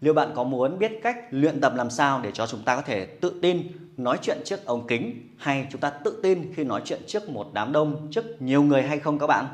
Liệu bạn có muốn biết cách luyện tập làm sao để cho chúng ta có thể tự tin nói chuyện trước ống kính hay chúng ta tự tin khi nói chuyện trước một đám đông, trước nhiều người hay không các bạn?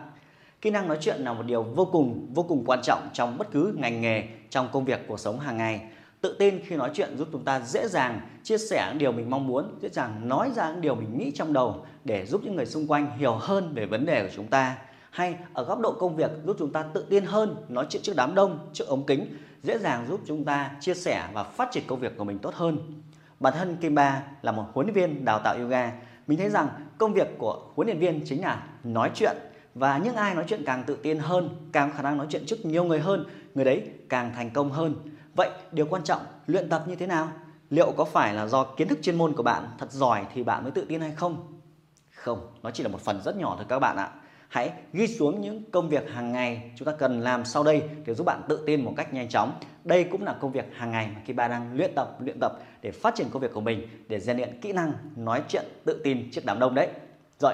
Kỹ năng nói chuyện là một điều vô cùng vô cùng quan trọng trong bất cứ ngành nghề, trong công việc cuộc sống hàng ngày. Tự tin khi nói chuyện giúp chúng ta dễ dàng chia sẻ những điều mình mong muốn, dễ dàng nói ra những điều mình nghĩ trong đầu để giúp những người xung quanh hiểu hơn về vấn đề của chúng ta. Hay ở góc độ công việc giúp chúng ta tự tin hơn nói chuyện trước đám đông, trước ống kính dễ dàng giúp chúng ta chia sẻ và phát triển công việc của mình tốt hơn. Bản thân Kim Ba là một huấn luyện viên đào tạo yoga. Mình thấy rằng công việc của huấn luyện viên chính là nói chuyện và những ai nói chuyện càng tự tin hơn, càng khả năng nói chuyện trước nhiều người hơn, người đấy càng thành công hơn. Vậy điều quan trọng luyện tập như thế nào? Liệu có phải là do kiến thức chuyên môn của bạn thật giỏi thì bạn mới tự tin hay không? Không, nó chỉ là một phần rất nhỏ thôi các bạn ạ. Hãy ghi xuống những công việc hàng ngày chúng ta cần làm sau đây để giúp bạn tự tin một cách nhanh chóng. Đây cũng là công việc hàng ngày mà khi bạn đang luyện tập, luyện tập để phát triển công việc của mình, để rèn luyện kỹ năng nói chuyện tự tin trước đám đông đấy. Rồi,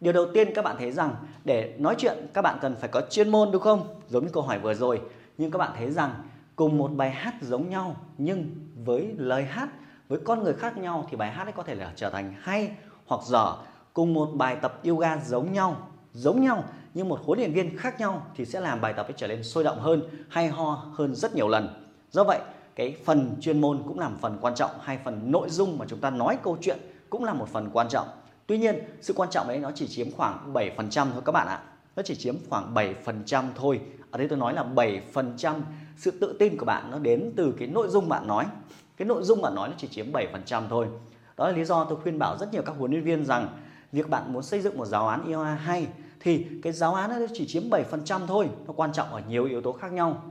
điều đầu tiên các bạn thấy rằng để nói chuyện các bạn cần phải có chuyên môn đúng không? Giống như câu hỏi vừa rồi. Nhưng các bạn thấy rằng cùng một bài hát giống nhau nhưng với lời hát, với con người khác nhau thì bài hát ấy có thể là trở thành hay hoặc dở. Cùng một bài tập yoga giống nhau giống nhau nhưng một huấn luyện viên khác nhau thì sẽ làm bài tập ấy trở nên sôi động hơn, hay ho hơn rất nhiều lần. Do vậy, cái phần chuyên môn cũng là một phần quan trọng hay phần nội dung mà chúng ta nói câu chuyện cũng là một phần quan trọng. Tuy nhiên, sự quan trọng đấy nó chỉ chiếm khoảng 7% thôi các bạn ạ. Nó chỉ chiếm khoảng 7% thôi. Ở đây tôi nói là 7% sự tự tin của bạn nó đến từ cái nội dung bạn nói. Cái nội dung bạn nói nó chỉ chiếm 7% thôi. Đó là lý do tôi khuyên bảo rất nhiều các huấn luyện viên rằng việc bạn muốn xây dựng một giáo án IOA hay thì cái giáo án nó chỉ chiếm 7% thôi. Nó quan trọng ở nhiều yếu tố khác nhau.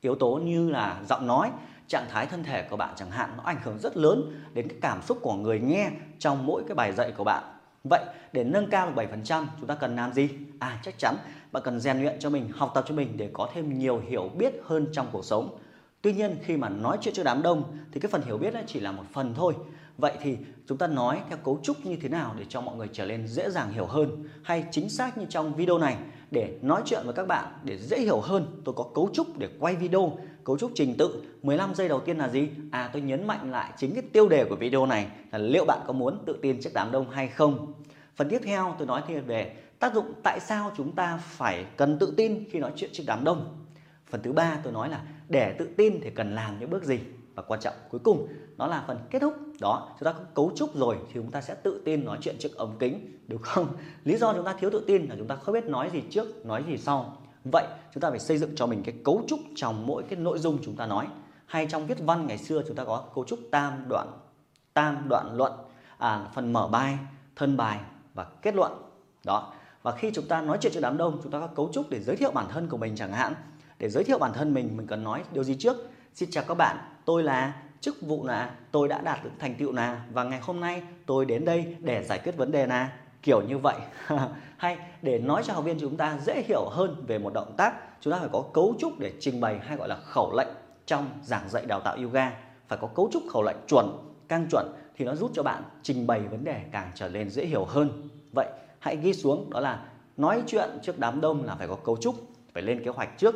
Yếu tố như là giọng nói, trạng thái thân thể của bạn chẳng hạn, nó ảnh hưởng rất lớn đến cái cảm xúc của người nghe trong mỗi cái bài dạy của bạn. Vậy để nâng cao được 7% chúng ta cần làm gì? À chắc chắn bạn cần rèn luyện cho mình, học tập cho mình để có thêm nhiều hiểu biết hơn trong cuộc sống. Tuy nhiên, khi mà nói chuyện cho đám đông thì cái phần hiểu biết chỉ là một phần thôi. Vậy thì chúng ta nói theo cấu trúc như thế nào để cho mọi người trở nên dễ dàng hiểu hơn hay chính xác như trong video này? Để nói chuyện với các bạn, để dễ hiểu hơn, tôi có cấu trúc để quay video. Cấu trúc trình tự 15 giây đầu tiên là gì? À tôi nhấn mạnh lại chính cái tiêu đề của video này là liệu bạn có muốn tự tin trước đám đông hay không? Phần tiếp theo tôi nói thêm về tác dụng tại sao chúng ta phải cần tự tin khi nói chuyện trước đám đông. Phần thứ ba tôi nói là để tự tin thì cần làm những bước gì? Và quan trọng cuối cùng nó là phần kết thúc. Đó chúng ta có cấu trúc rồi thì chúng ta sẽ tự tin nói chuyện trước ống kính đúng không? Lý do chúng ta thiếu tự tin là chúng ta không biết nói gì trước nói gì sau. Vậy chúng ta phải xây dựng cho mình cái cấu trúc trong mỗi cái nội dung chúng ta nói. Hay trong viết văn ngày xưa chúng ta có cấu trúc tam đoạn tam đoạn luận à, phần mở bài thân bài và kết luận. Đó. Và khi chúng ta nói chuyện trước đám đông chúng ta có cấu trúc để giới thiệu bản thân của mình chẳng hạn. Để giới thiệu bản thân mình mình cần nói điều gì trước? Xin chào các bạn, tôi là, chức vụ là, tôi đã đạt được thành tựu là, và ngày hôm nay tôi đến đây để giải quyết vấn đề là, kiểu như vậy. Hay, để nói cho học viên chúng ta dễ hiểu hơn về một động tác, chúng ta phải có cấu trúc để trình bày hay gọi là khẩu lệnh trong giảng dạy đào tạo yoga. Phải có cấu trúc khẩu lệnh chuẩn càng chuẩn thì nó giúp cho bạn trình bày vấn đề càng trở nên dễ hiểu hơn. Vậy, hãy ghi xuống, đó là nói chuyện trước đám đông là phải có cấu trúc, phải lên kế hoạch trước.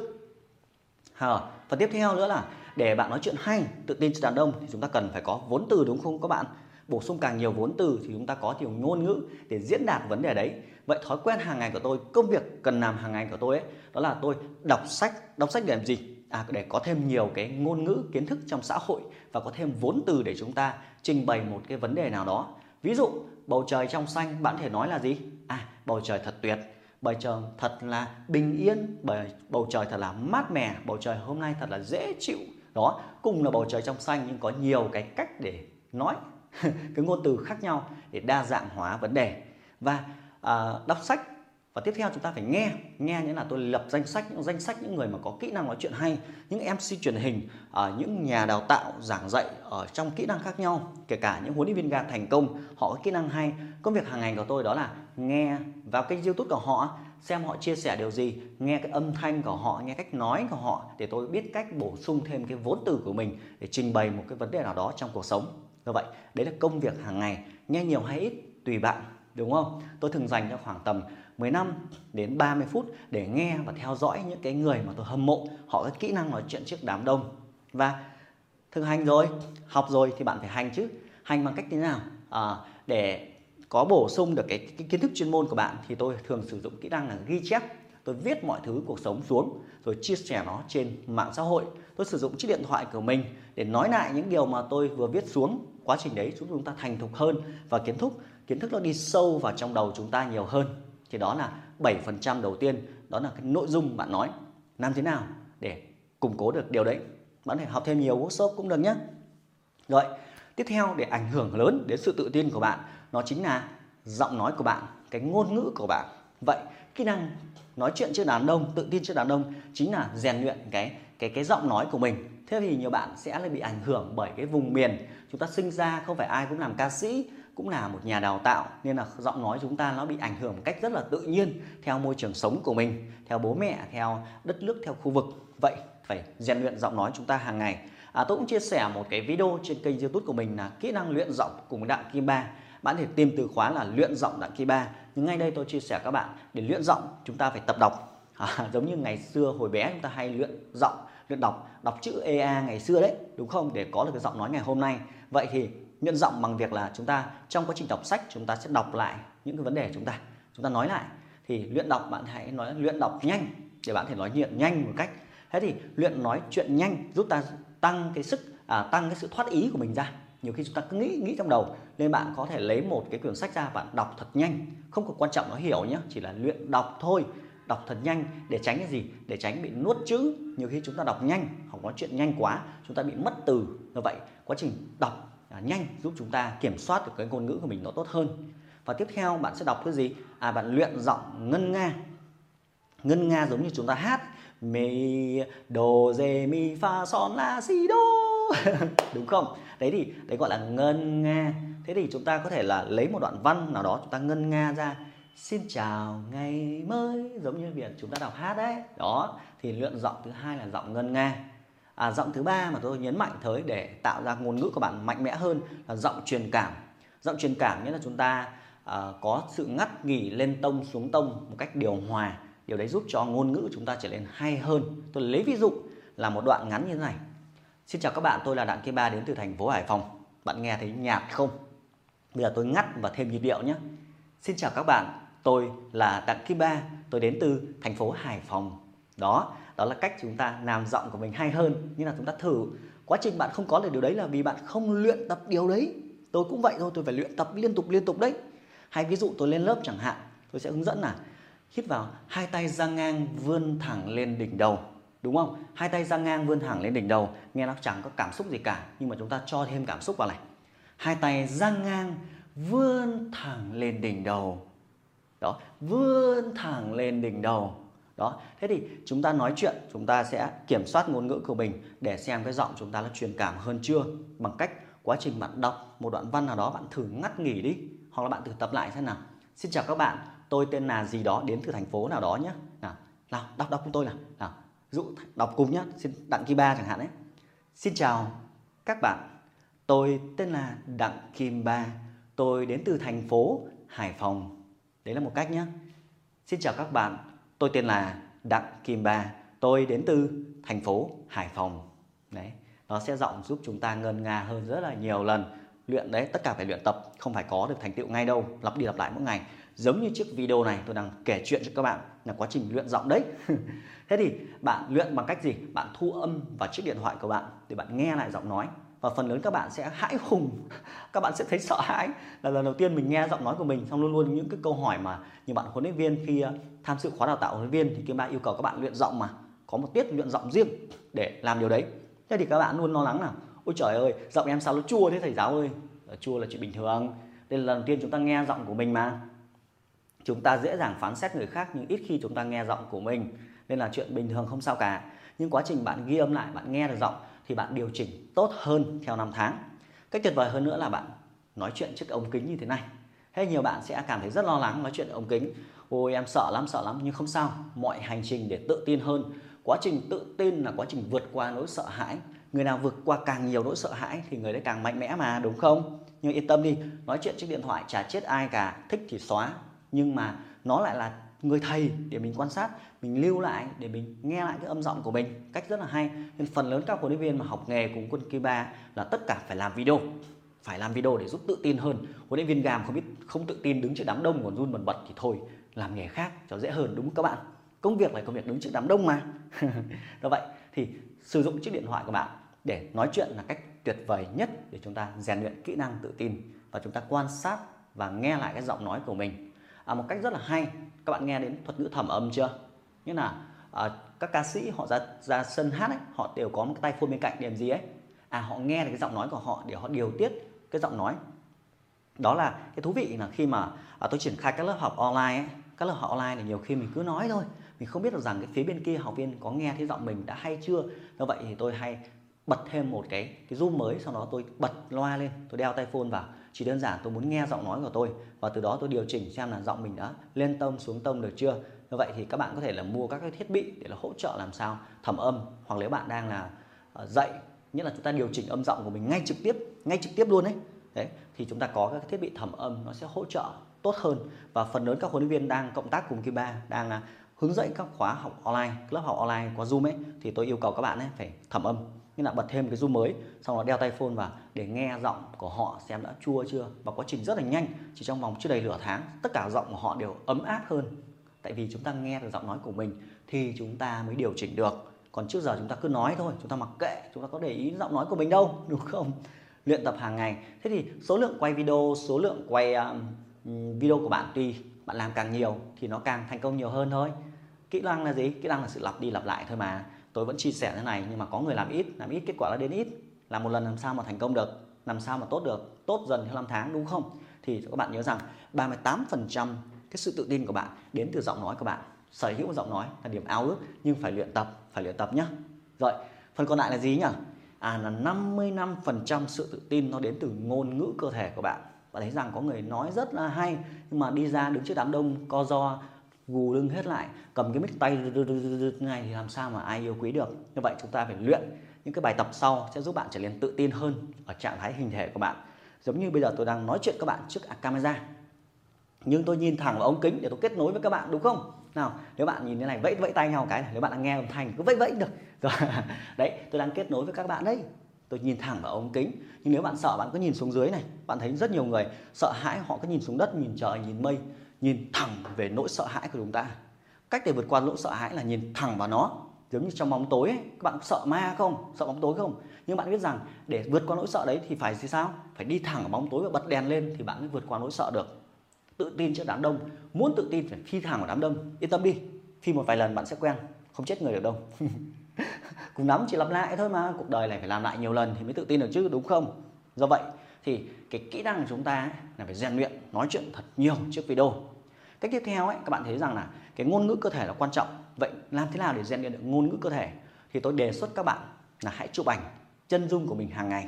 Hờ. và tiếp theo nữa là để bạn nói chuyện hay, tự tin trước đàn ông thì chúng ta cần phải có vốn từ, đúng không các bạn? Bổ sung càng nhiều vốn từ thì chúng ta có nhiều ngôn ngữ để diễn đạt vấn đề đấy. Vậy thói quen hàng ngày của tôi, công việc cần làm hàng ngày của tôi ấy, đó là tôi đọc sách. Đọc sách để làm gì? À để có thêm nhiều cái ngôn ngữ, kiến thức trong xã hội và có thêm vốn từ để chúng ta trình bày một cái vấn đề nào đó. Ví dụ, bầu trời trong xanh, bạn thể nói là gì? À bầu trời thật tuyệt. Bầu trời thật là bình yên. Bầu trời thật là mát mẻ. Bầu trời hôm nay thật là dễ chịu đó cùng là bầu trời trong xanh nhưng có nhiều cái cách để nói cái ngôn từ khác nhau để đa dạng hóa vấn đề. Và à, đọc sách và tiếp theo chúng ta phải nghe nghe nghĩa là tôi lập danh sách những danh sách những người mà có kỹ năng nói chuyện hay những mc truyền hình ở à, những nhà đào tạo giảng dạy ở trong kỹ năng khác nhau kể cả những huấn luyện viên ga thành công họ có kỹ năng hay. Công việc hàng ngày của tôi đó là nghe vào kênh youtube của họ xem họ chia sẻ điều gì nghe cái âm thanh của họ nghe cách nói của họ để tôi biết cách bổ sung thêm cái vốn từ của mình để trình bày một cái vấn đề nào đó trong cuộc sống. Như vậy đấy là công việc hàng ngày nghe nhiều hay ít tùy bạn đúng không? Tôi thường dành cho khoảng tầm 15 đến 30 phút để nghe và theo dõi những cái người mà tôi hâm mộ họ có kỹ năng nói chuyện trước đám đông. Và thực hành rồi học rồi thì bạn phải hành chứ. Hành bằng cách thế nào? À, để có bổ sung được cái, cái kiến thức chuyên môn của bạn thì tôi thường sử dụng kỹ năng là ghi chép. Tôi viết mọi thứ cuộc sống xuống rồi chia sẻ nó trên mạng xã hội. Tôi sử dụng chiếc điện thoại của mình để nói lại những điều mà tôi vừa viết xuống. Quá trình đấy giúp chúng ta thành thục hơn và kiến thức kiến thức nó đi sâu vào trong đầu chúng ta nhiều hơn. Thì đó là 7% đầu tiên đó là cái nội dung bạn nói. Làm thế nào để củng cố được điều đấy? Bạn thể học thêm nhiều workshop cũng được nhé. Rồi tiếp theo để ảnh hưởng lớn đến sự tự tin của bạn nó chính là giọng nói của bạn cái ngôn ngữ của bạn. Vậy kỹ năng nói chuyện trước đám đông tự tin trước đám đông chính là rèn luyện cái cái cái giọng nói của mình. Thế thì nhiều bạn sẽ lại bị ảnh hưởng bởi cái vùng miền. Chúng ta sinh ra không phải ai cũng làm ca sĩ cũng là một nhà đào tạo nên là giọng nói chúng ta nó bị ảnh hưởng một cách rất là tự nhiên theo môi trường sống của mình theo bố mẹ theo đất nước theo khu vực. Vậy phải rèn luyện giọng nói chúng ta hàng ngày. À, tôi cũng chia sẻ một cái video trên kênh youtube của mình là kỹ năng luyện giọng cùng đạo kim ba bạn thể tìm từ khóa là luyện giọng đoạn kỳ 3 nhưng ngay đây tôi chia sẻ các bạn để luyện giọng chúng ta phải tập đọc. À, giống như ngày xưa hồi bé chúng ta hay luyện giọng luyện đọc đọc chữ ea ngày xưa đấy đúng không? Để có được cái giọng nói ngày hôm nay. Vậy thì luyện giọng bằng việc là chúng ta trong quá trình đọc sách chúng ta sẽ đọc lại những cái vấn đề chúng ta. Chúng ta nói lại. Thì luyện đọc bạn hãy nói luyện đọc nhanh để bạn thể nói chuyện nhanh một cách. Thế thì luyện nói chuyện nhanh giúp ta tăng cái sức à, tăng cái sự thoát ý của mình ra nhiều khi chúng ta cứ nghĩ nghĩ trong đầu nên bạn có thể lấy một cái quyển sách ra bạn đọc thật nhanh. Không có quan trọng nó hiểu nhé chỉ là luyện đọc thôi. Đọc thật nhanh để tránh cái gì? Để tránh bị nuốt chữ. Nhiều khi chúng ta đọc nhanh hoặc nói chuyện nhanh quá chúng ta bị mất từ. Như vậy quá trình đọc à, nhanh giúp chúng ta kiểm soát được cái ngôn ngữ của mình nó tốt hơn. Và tiếp theo bạn sẽ đọc cái gì? À bạn luyện giọng ngân nga. Ngân nga giống như chúng ta hát. Mi do re mi fa son la si do. đúng không? Đấy thì đấy gọi là ngân nga. Thế thì chúng ta có thể là lấy một đoạn văn nào đó chúng ta ngân nga ra. Xin chào ngày mới. Giống như việc chúng ta đọc hát đấy. Đó thì luyện giọng thứ hai là giọng ngân nga. À, giọng thứ ba mà tôi nhấn mạnh tới để tạo ra ngôn ngữ của bạn mạnh mẽ hơn là giọng truyền cảm. Giọng truyền cảm nghĩa là chúng ta à, có sự ngắt nghỉ lên tông xuống tông một cách điều hòa. Điều đấy giúp cho ngôn ngữ chúng ta trở nên hay hơn. Tôi lấy ví dụ là một đoạn ngắn như thế này xin chào các bạn, tôi là đặng kim ba đến từ thành phố hải phòng. Bạn nghe thấy nhạt không? Bây giờ tôi ngắt và thêm nhịp điệu nhé. Xin chào các bạn, tôi là đặng kim ba, tôi đến từ thành phố hải phòng. Đó đó là cách chúng ta làm giọng của mình hay hơn như là chúng ta thử. Quá trình bạn không có được điều đấy là vì bạn không luyện tập điều đấy. Tôi cũng vậy thôi, tôi phải luyện tập liên tục liên tục đấy. Hay ví dụ tôi lên lớp chẳng hạn, tôi sẽ hướng dẫn là hít vào hai tay ra ngang, vươn thẳng lên đỉnh đầu đúng không? Hai tay ra ngang vươn thẳng lên đỉnh đầu, nghe nó chẳng có cảm xúc gì cả, nhưng mà chúng ta cho thêm cảm xúc vào này. Hai tay ra ngang vươn thẳng lên đỉnh đầu. Đó, vươn thẳng lên đỉnh đầu. Đó, thế thì chúng ta nói chuyện, chúng ta sẽ kiểm soát ngôn ngữ của mình để xem cái giọng chúng ta nó truyền cảm hơn chưa, bằng cách quá trình bạn đọc một đoạn văn nào đó, bạn thử ngắt nghỉ đi, hoặc là bạn thử tập lại xem nào. Xin chào các bạn, tôi tên là gì đó, đến từ thành phố nào đó nhé. Nào nào, đọc đọc cùng tôi nào. Nào dụ đọc cùng nhé xin đặng kim ba chẳng hạn đấy xin chào các bạn. Tôi tên là đặng kim ba. Tôi đến từ thành phố hải phòng. Đấy là một cách nhé xin chào các bạn. Tôi tên là đặng kim ba. Tôi đến từ thành phố hải phòng. Đấy, nó sẽ giọng giúp chúng ta ngân nga hơn rất là nhiều lần. Luyện đấy, tất cả phải luyện tập, không phải có được thành tựu ngay đâu, lặp đi lặp lại mỗi ngày. Giống như chiếc video này, tôi đang kể chuyện cho các bạn là quá trình luyện giọng đấy. Thế thì bạn luyện bằng cách gì? Bạn thu âm vào chiếc điện thoại của bạn để bạn nghe lại giọng nói. Và phần lớn các bạn sẽ hãi hùng. Các bạn sẽ thấy sợ hãi. Là lần đầu tiên mình nghe giọng nói của mình, xong luôn luôn những cái câu hỏi mà như bạn huấn luyện viên khi ờ, tham dự khóa đào tạo huấn luyện viên thì các bạn yêu cầu các bạn luyện giọng mà, có một tiết luyện giọng riêng để làm điều đấy. Thế thì các bạn luôn lo lắng là, ôi trời ơi, giọng em sao nó chua thế thầy giáo ơi? Ờ, chua là chuyện bình thường. Đây là lần đầu tiên chúng ta nghe giọng của mình mà chúng ta dễ dàng phán xét người khác nhưng ít khi chúng ta nghe giọng của mình. Nên là chuyện bình thường không sao cả. Nhưng quá trình bạn ghi âm lại, bạn nghe được giọng thì bạn điều chỉnh tốt hơn theo năm tháng. Cách tuyệt vời hơn nữa là bạn nói chuyện trước ống kính như thế này. Hay nhiều bạn sẽ cảm thấy rất lo lắng nói chuyện ống kính. Ôi, em sợ lắm sợ lắm, nhưng không sao. Mọi hành trình để tự tin hơn. Quá trình tự tin là quá trình vượt qua nỗi sợ hãi. Người nào vượt qua càng nhiều nỗi sợ hãi thì người đấy càng mạnh mẽ mà, đúng không? Nhưng yên tâm đi, nói chuyện trên điện thoại chả chết ai cả. Thích thì xóa nhưng mà nó lại là người thầy để mình quan sát, mình lưu lại để mình nghe lại cái âm giọng của mình. Cách rất là hay. Nên phần lớn các huấn luyện viên mà học nghề cùng quân kỳ ba là tất cả phải làm video, phải làm video để giúp tự tin hơn. Huấn luyện viên gàm không biết, không tự tin đứng trước đám đông còn run bần bật thì thôi, làm nghề khác cho dễ hơn, đúng không các bạn? Công việc là công việc đứng trước đám đông mà. Do vậy. Thì sử dụng chiếc điện thoại của bạn để nói chuyện là cách tuyệt vời nhất để chúng ta rèn luyện kỹ năng tự tin và chúng ta quan sát và nghe lại cái giọng nói của mình à, một cách rất là hay. Các bạn nghe đến thuật ngữ thẩm âm chưa? Như là à, các ca sĩ họ ra ra sân hát ấy, họ đều có một cái tay phone bên cạnh để làm gì ấy. À họ nghe được cái giọng nói của họ để họ điều tiết cái giọng nói. Đó là cái thú vị là khi mà à, tôi triển khai các lớp học online ấy, các lớp học online thì nhiều khi mình cứ nói thôi. Mình không biết được rằng cái phía bên kia học viên có nghe thấy giọng mình đã hay chưa. Do vậy thì tôi hay bật thêm một cái cái zoom mới sau đó tôi bật loa lên tôi đeo tai phone vào chỉ đơn giản tôi muốn nghe giọng nói của tôi và từ đó tôi điều chỉnh xem là giọng mình đã lên tông, xuống tông được chưa. Như vậy thì các bạn có thể là mua các cái thiết bị để là hỗ trợ làm sao thẩm âm, hoặc nếu bạn đang là ờ, dạy, nhất là chúng ta điều chỉnh âm giọng của mình ngay trực tiếp, ngay trực tiếp luôn đấy đấy, thì chúng ta có các thiết bị thẩm âm nó sẽ hỗ trợ tốt hơn. Và phần lớn các huấn luyện viên đang cộng tác cùng Kiba, đang à, hướng dẫn các khóa học online lớp học online qua Zoom ấy, thì tôi yêu cầu các bạn ấy phải thẩm âm như là bật thêm cái zoom mới xong rồi đeo tay phone vào để nghe giọng của họ xem đã chua chưa. Và quá trình rất là nhanh chỉ trong vòng chưa đầy nửa tháng tất cả giọng của họ đều ấm áp hơn. Tại vì chúng ta nghe được giọng nói của mình thì chúng ta mới điều chỉnh được. Còn trước giờ chúng ta cứ nói thôi chúng ta mặc kệ chúng ta có để ý giọng nói của mình đâu đúng không? Luyện tập hàng ngày. Thế thì số lượng quay video số lượng quay um, video của bạn tùy bạn làm càng nhiều thì nó càng thành công nhiều hơn thôi. Kỹ năng là gì? Kỹ năng là sự lặp đi lặp lại thôi mà tôi vẫn chia sẻ thế này, nhưng mà có người làm ít làm ít kết quả nó đến ít. Làm một lần làm sao mà thành công được, làm sao mà tốt được, tốt dần theo năm tháng, đúng không? Thì các bạn nhớ rằng 38% cái sự tự tin của bạn đến từ giọng nói của bạn. Sở hữu giọng nói là điểm ao ước, nhưng phải luyện tập, phải luyện tập nhá. Rồi, phần còn lại là gì nhỉ? À là 55% sự tự tin nó đến từ ngôn ngữ cơ thể của bạn. Bạn thấy rằng có người nói rất là hay, nhưng mà đi ra đứng trước đám đông, co do gù lưng hết lại, cầm cái mic tay này thì làm sao mà ai yêu quý được. Như vậy chúng ta phải luyện những cái bài tập sau sẽ giúp bạn trở nên tự tin hơn ở trạng thái hình thể của bạn. Giống như bây giờ tôi đang nói chuyện các bạn trước à, camera. Nhưng tôi nhìn thẳng vào ống kính để tôi kết nối với các bạn, đúng không? Nào, nếu bạn nhìn thế này, vẫy vẫy tay nhau cái này, nếu bạn đang nghe âm thanh cứ vẫy vẫy được. Rồi, đấy, tôi đang kết nối với các bạn đấy. Tôi nhìn thẳng vào ống kính, nhưng nếu bạn sợ bạn cứ nhìn xuống dưới này, bạn thấy rất nhiều người sợ hãi, họ cứ nhìn xuống đất, nhìn trời, nhìn mây nhìn thẳng về nỗi sợ hãi của chúng ta. Cách để vượt qua nỗi sợ hãi là nhìn thẳng vào nó giống như trong bóng tối ấy, các bạn sợ ma không? Sợ bóng tối không? Nhưng bạn biết rằng để vượt qua nỗi sợ đấy thì phải gì sao? Phải đi thẳng vào bóng tối và bật đèn lên thì bạn mới vượt qua nỗi sợ được. Tự tin trước đám đông. Muốn tự tin phải phi thẳng vào đám đông. Yên tâm đi phi một vài lần bạn sẽ quen. Không chết người được đâu. Cùng lắm chỉ lặp lại thôi mà cuộc đời này phải làm lại nhiều lần thì mới tự tin được chứ đúng không? Do vậy thì cái kỹ năng của chúng ta ấy, là phải rèn luyện nói chuyện thật nhiều trước video. Cách tiếp theo ấy các bạn thấy rằng là cái ngôn ngữ cơ thể là quan trọng. Vậy làm thế nào để rèn luyện được ngôn ngữ cơ thể? Thì tôi đề xuất các bạn là hãy chụp ảnh chân dung của mình hàng ngày.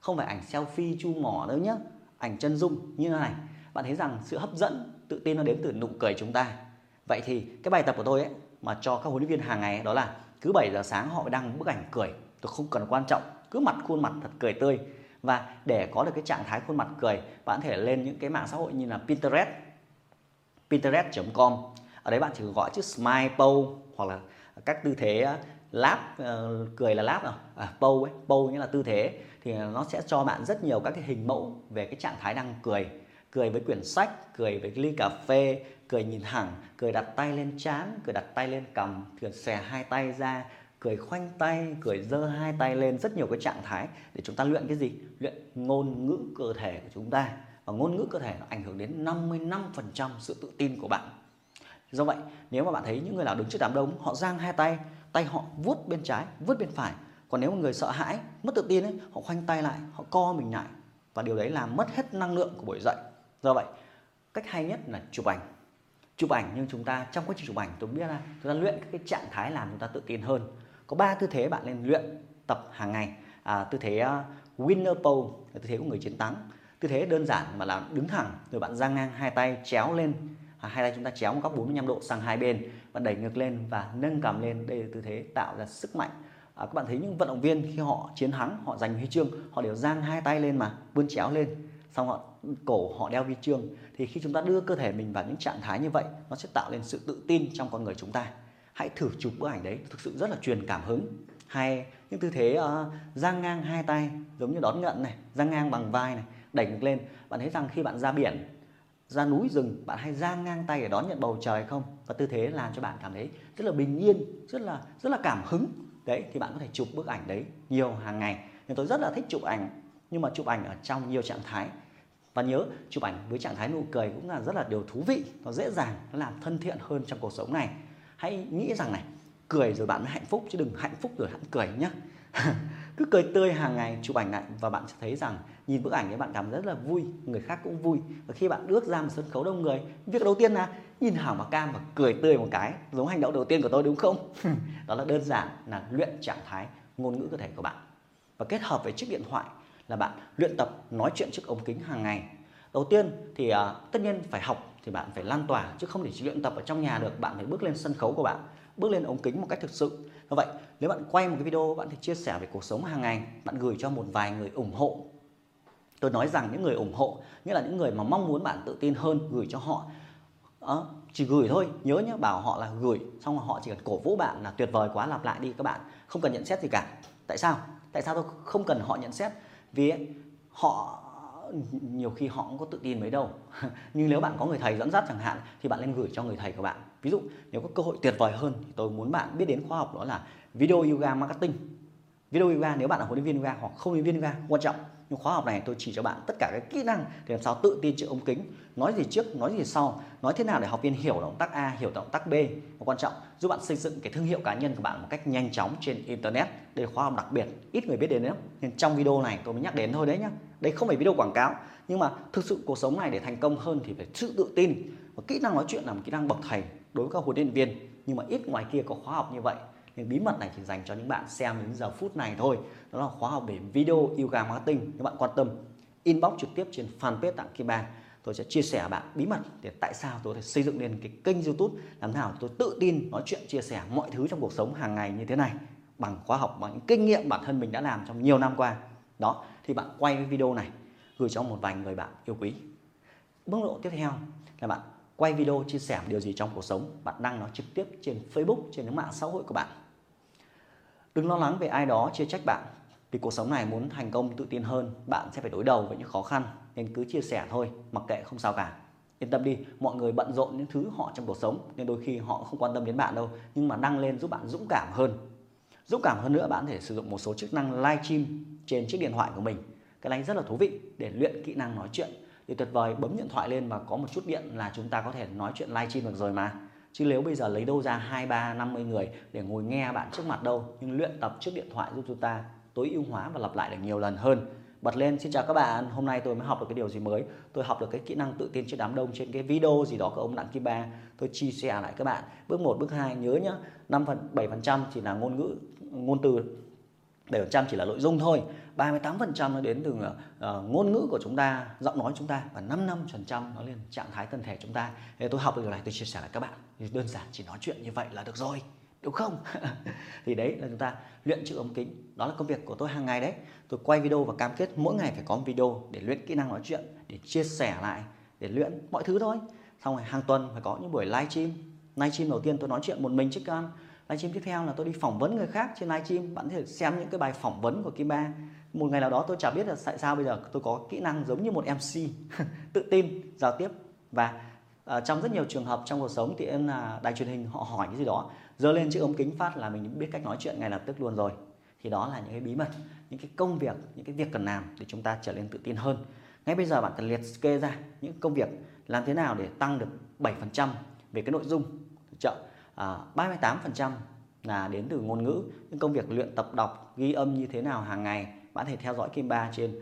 Không phải ảnh selfie chu mỏ đâu nhé ảnh chân dung như thế này. Bạn thấy rằng sự hấp dẫn tự tin nó đến từ nụ cười chúng ta. Vậy thì cái bài tập của tôi ấy mà cho các huấn luyện viên hàng ngày đó là cứ 7 giờ sáng họ đăng bức ảnh cười. Tôi không cần quan trọng cứ mặt khuôn mặt thật cười tươi và để có được cái trạng thái khuôn mặt cười bạn có thể lên những cái mạng xã hội như là Pinterest pinterest.com ở đấy bạn chỉ gọi chữ smile pose hoặc là các tư thế ờ, láp uh, cười là láp nào? À, pose ấy pose nghĩa là tư thế. Thì nó sẽ cho bạn rất nhiều các cái hình mẫu về cái trạng thái đang cười. Cười với quyển sách cười với ly cà phê cười nhìn thẳng cười đặt tay lên trán cười đặt tay lên cầm cười xòe hai tay ra cười khoanh tay, cười giơ hai tay lên, rất nhiều cái trạng thái để chúng ta luyện cái gì? Luyện ngôn ngữ cơ thể của chúng ta. Và ngôn ngữ cơ thể nó ảnh hưởng đến 55% sự tự tin của bạn. Do vậy, nếu mà bạn thấy những người nào đứng trước đám đông, họ giang hai tay tay họ vuốt bên trái, vuốt bên phải. Còn nếu mà người sợ hãi, mất tự tin ấy, họ khoanh tay lại, họ co mình lại. Và điều đấy làm mất hết năng lượng của buổi dạy do vậy, cách hay nhất là chụp ảnh. Chụp ảnh nhưng chúng ta, trong quá trình chụp ảnh, tôi biết là chúng ta luyện các cái trạng thái làm chúng ta tự tin hơn có ba tư thế bạn nên luyện tập hàng ngày. À, tư thế uh, winner pose là tư thế của người chiến thắng. Tư thế đơn giản mà là đứng thẳng rồi bạn giang ngang hai tay chéo lên. À, hai tay chúng ta chéo một góc 45 độ sang hai bên và đẩy ngược lên và nâng cầm lên. Đây là tư thế tạo ra sức mạnh. À, các bạn thấy những vận động viên khi họ chiến thắng họ giành huy chương họ đều giang hai tay lên mà vươn chéo lên. Xong họ cổ họ đeo huy chương. Thì khi chúng ta đưa cơ thể mình vào những trạng thái như vậy nó sẽ tạo lên sự tự tin trong con người chúng ta hãy thử chụp bức ảnh đấy thực sự rất là truyền cảm hứng. Hay những tư thế uh, giang ngang hai tay giống như đón nhận này giang ngang bằng vai này đẩy ngực lên. Bạn thấy rằng khi bạn ra biển ra núi rừng bạn hay giang ngang tay để đón nhận bầu trời không? Và tư thế làm cho bạn cảm thấy rất là bình yên rất là rất là cảm hứng. Đấy thì bạn có thể chụp bức ảnh đấy nhiều hàng ngày. Nên tôi rất là thích chụp ảnh nhưng mà chụp ảnh ở trong nhiều trạng thái. Và nhớ chụp ảnh với trạng thái nụ cười cũng là rất là điều thú vị nó dễ dàng nó làm thân thiện hơn trong cuộc sống này hãy nghĩ rằng này cười rồi bạn mới hạnh phúc chứ đừng hạnh phúc rồi hẳn cười nhá. Cứ cười tươi hàng ngày chụp ảnh lại và bạn sẽ thấy rằng nhìn bức ảnh ấy bạn cảm rất là vui người khác cũng vui. Và khi bạn bước ra một sân khấu đông người việc đầu tiên là nhìn hảo mà cam và cười tươi một cái giống hành động đầu tiên của tôi đúng không? Đó là đơn giản là luyện trạng thái ngôn ngữ cơ thể của bạn. Và kết hợp với chiếc điện thoại là bạn luyện tập nói chuyện trước ống kính hàng ngày. Đầu tiên thì uh, tất nhiên phải học thì bạn phải lan tỏa chứ không thể chỉ luyện tập ở trong nhà được. Bạn phải bước lên sân khấu của bạn bước lên ống kính một cách thực sự. Như vậy nếu bạn quay một cái video bạn thì chia sẻ về cuộc sống hàng ngày bạn gửi cho một vài người ủng hộ. Tôi nói rằng những người ủng hộ nghĩa là những người mà mong muốn bạn tự tin hơn gửi cho họ. À, chỉ gửi thôi nhớ nhé bảo họ là gửi xong rồi họ chỉ cần cổ vũ bạn là tuyệt vời quá lặp lại đi các bạn. Không cần nhận xét gì cả. Tại sao? Tại sao tôi không cần họ nhận xét? Vì họ nhiều khi họ cũng có tự tin mấy đâu. Nhưng nếu bạn có người thầy dẫn dắt chẳng hạn, thì bạn nên gửi cho người thầy của bạn. Ví dụ, nếu có cơ hội tuyệt vời hơn, thì tôi muốn bạn biết đến khóa học đó là video yoga marketing. Video yoga, nếu bạn là huấn luyện viên yoga hoặc không huấn luyện viên yoga, quan trọng nhưng khóa học này tôi chỉ cho bạn tất cả các kỹ năng để làm sao tự tin trước ống kính. Nói gì trước, nói gì sau. Nói thế nào để học viên hiểu động tác A, hiểu động tác B. Và quan trọng, giúp bạn xây dựng cái thương hiệu cá nhân của bạn một cách nhanh chóng trên internet. Đây là khóa học đặc biệt, ít người biết đến lắm. nên trong video này tôi mới nhắc đến thôi đấy nhá. Đây không phải video quảng cáo, nhưng mà thực sự cuộc sống này để thành công hơn thì phải sự tự tin. Và kỹ năng nói chuyện là một kỹ năng bậc thầy đối với các huấn luyện viên. Nhưng mà ít ngoài kia có khóa học như vậy nhưng bí mật này chỉ dành cho những bạn xem đến giờ phút này thôi. Đó là khóa học về video yoga marketing. Nếu bạn quan tâm, inbox trực tiếp trên fanpage tặng kim ba tôi sẽ chia sẻ bạn bí mật để tại sao tôi có thể xây dựng lên cái kênh youtube, làm nào tôi tự tin nói chuyện, chia sẻ mọi thứ trong cuộc sống hàng ngày như thế này, bằng khóa học, bằng những kinh nghiệm bản thân mình đã làm trong nhiều năm qua. Đó, thì bạn quay cái video này, gửi cho một vài người bạn yêu quý. Bước độ tiếp theo là bạn quay video chia sẻ điều gì trong cuộc sống. Bạn đăng nó trực tiếp trên Facebook, trên những mạng xã hội của bạn đừng lo lắng về ai đó chia trách bạn. Vì cuộc sống này muốn thành công tự tin hơn, bạn sẽ phải đối đầu với những khó khăn, nên cứ chia sẻ thôi, mặc kệ không sao cả. Yên tâm đi, mọi người bận rộn những thứ họ trong cuộc sống, nên đôi khi họ không quan tâm đến bạn đâu, nhưng mà đăng lên giúp bạn dũng cảm hơn. Dũng cảm hơn nữa, bạn có thể sử dụng một số chức năng live stream trên chiếc điện thoại của mình. Cái này rất là thú vị để luyện kỹ năng nói chuyện. Thì tuyệt vời, bấm điện thoại lên và có một chút điện là chúng ta có thể nói chuyện live stream được rồi mà chứ nếu bây giờ lấy đâu ra hai ba năm mươi người để ngồi nghe bạn trước mặt đâu nhưng luyện tập trước điện thoại giúp chúng ta tối ưu hóa và lặp lại được nhiều lần hơn. Bật lên xin chào các bạn hôm nay tôi mới học được cái điều gì mới. Tôi học được cái kỹ năng tự tin trước đám đông trên cái video gì đó của ông đặng kim ba. Tôi chia sẻ lại các bạn. Bước 1, bước 2 nhớ nhá 5 phần 7 phần trăm chỉ là ngôn ngữ ngôn từ 7 phần trăm chỉ là nội dung thôi. 38 phần trăm nó đến từ uh, ngôn ngữ của chúng ta giọng nói chúng ta và 5 năm phần trăm nó lên trạng thái thân thể chúng ta. Thế tôi học được điều này tôi chia sẻ lại các bạn. Thì đơn giản chỉ nói chuyện như vậy là được rồi đúng không? Thì đấy là chúng ta luyện chữ ống kính. Đó là công việc của tôi hàng ngày đấy. Tôi quay video và cam kết mỗi ngày phải có một video để luyện kỹ năng nói chuyện để chia sẻ lại để luyện mọi thứ thôi. Xong rồi hàng tuần phải có những buổi live stream. Live stream đầu tiên tôi nói chuyện một mình trước cam live stream tiếp theo là tôi đi phỏng vấn người khác trên live stream. Bạn có thể xem những cái bài phỏng vấn của Kim Ba một ngày nào đó tôi chả biết là tại sao bây giờ tôi có kỹ năng giống như một MC tự tin giao tiếp. Và uh, trong rất nhiều trường hợp trong cuộc sống thì em là đài truyền hình họ hỏi cái gì đó giơ lên chiếc ống kính phát là mình biết cách nói chuyện ngay lập tức luôn rồi. Thì đó là những cái bí mật những cái công việc những cái việc cần làm để chúng ta trở nên tự tin hơn. Ngay bây giờ bạn cần liệt kê ra những công việc làm thế nào để tăng được 7% về cái nội dung trợ à, 38% là đến từ ngôn ngữ những công việc luyện tập đọc ghi âm như thế nào hàng ngày bạn thể theo dõi Kim Ba trên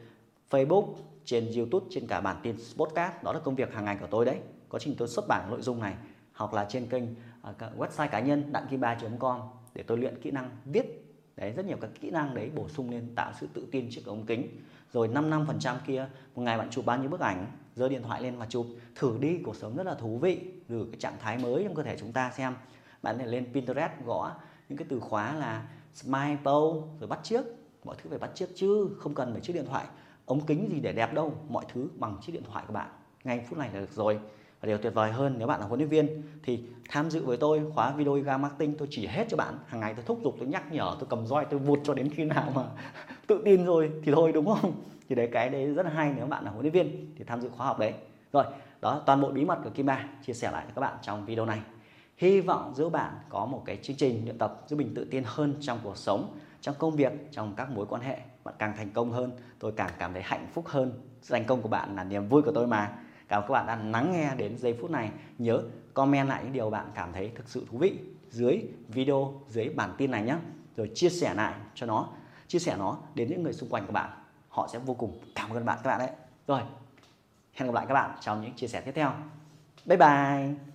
Facebook trên YouTube trên cả bản tin podcast. Đó là công việc hàng ngày của tôi đấy. Quá trình tôi xuất bản nội dung này hoặc là trên kênh uh, website cá nhân đặng kim ba com để tôi luyện kỹ năng viết. Đấy rất nhiều các kỹ năng đấy bổ sung lên tạo sự tự tin trước ống kính. Rồi 5 năm phần trăm kia một ngày bạn chụp bao nhiêu bức ảnh giơ điện thoại lên mà chụp. Thử đi cuộc sống rất là thú vị. Thử cái trạng thái mới trong cơ thể chúng ta xem. Bạn thể lên Pinterest gõ những cái từ khóa là smile pose rồi bắt chiếc mọi thứ phải bắt chiếc chứ, không cần phải chiếc điện thoại. Ống kính gì để đẹp đâu, mọi thứ bằng chiếc điện thoại của bạn. Ngay phút này là được rồi. Và điều tuyệt vời hơn, nếu bạn là huấn luyện viên thì tham dự với tôi khóa video yoga marketing, tôi chỉ hết cho bạn. Hàng ngày tôi thúc giục, tôi nhắc nhở, tôi cầm roi, tôi vụt cho đến khi nào mà tự tin rồi thì thôi, đúng không? Thì đấy, cái đấy rất là hay nếu bạn là huấn luyện viên thì tham dự khóa học đấy. Rồi, đó, toàn bộ bí mật của Kim Ba chia sẻ lại với các bạn trong video này. Hy vọng giúp bạn có một cái chương trình luyện tập giúp mình tự tin hơn trong cuộc sống trong công việc, trong các mối quan hệ, bạn càng thành công hơn, tôi càng cảm thấy hạnh phúc hơn. Sự thành công của bạn là niềm vui của tôi mà. Cảm ơn các bạn đã lắng nghe đến giây phút này. Nhớ comment lại những điều bạn cảm thấy thực sự thú vị dưới video, dưới bản tin này nhé. Rồi chia sẻ lại cho nó, chia sẻ nó đến những người xung quanh của bạn. Họ sẽ vô cùng cảm ơn bạn các bạn đấy. Rồi, hẹn gặp lại các bạn trong những chia sẻ tiếp theo. Bye bye!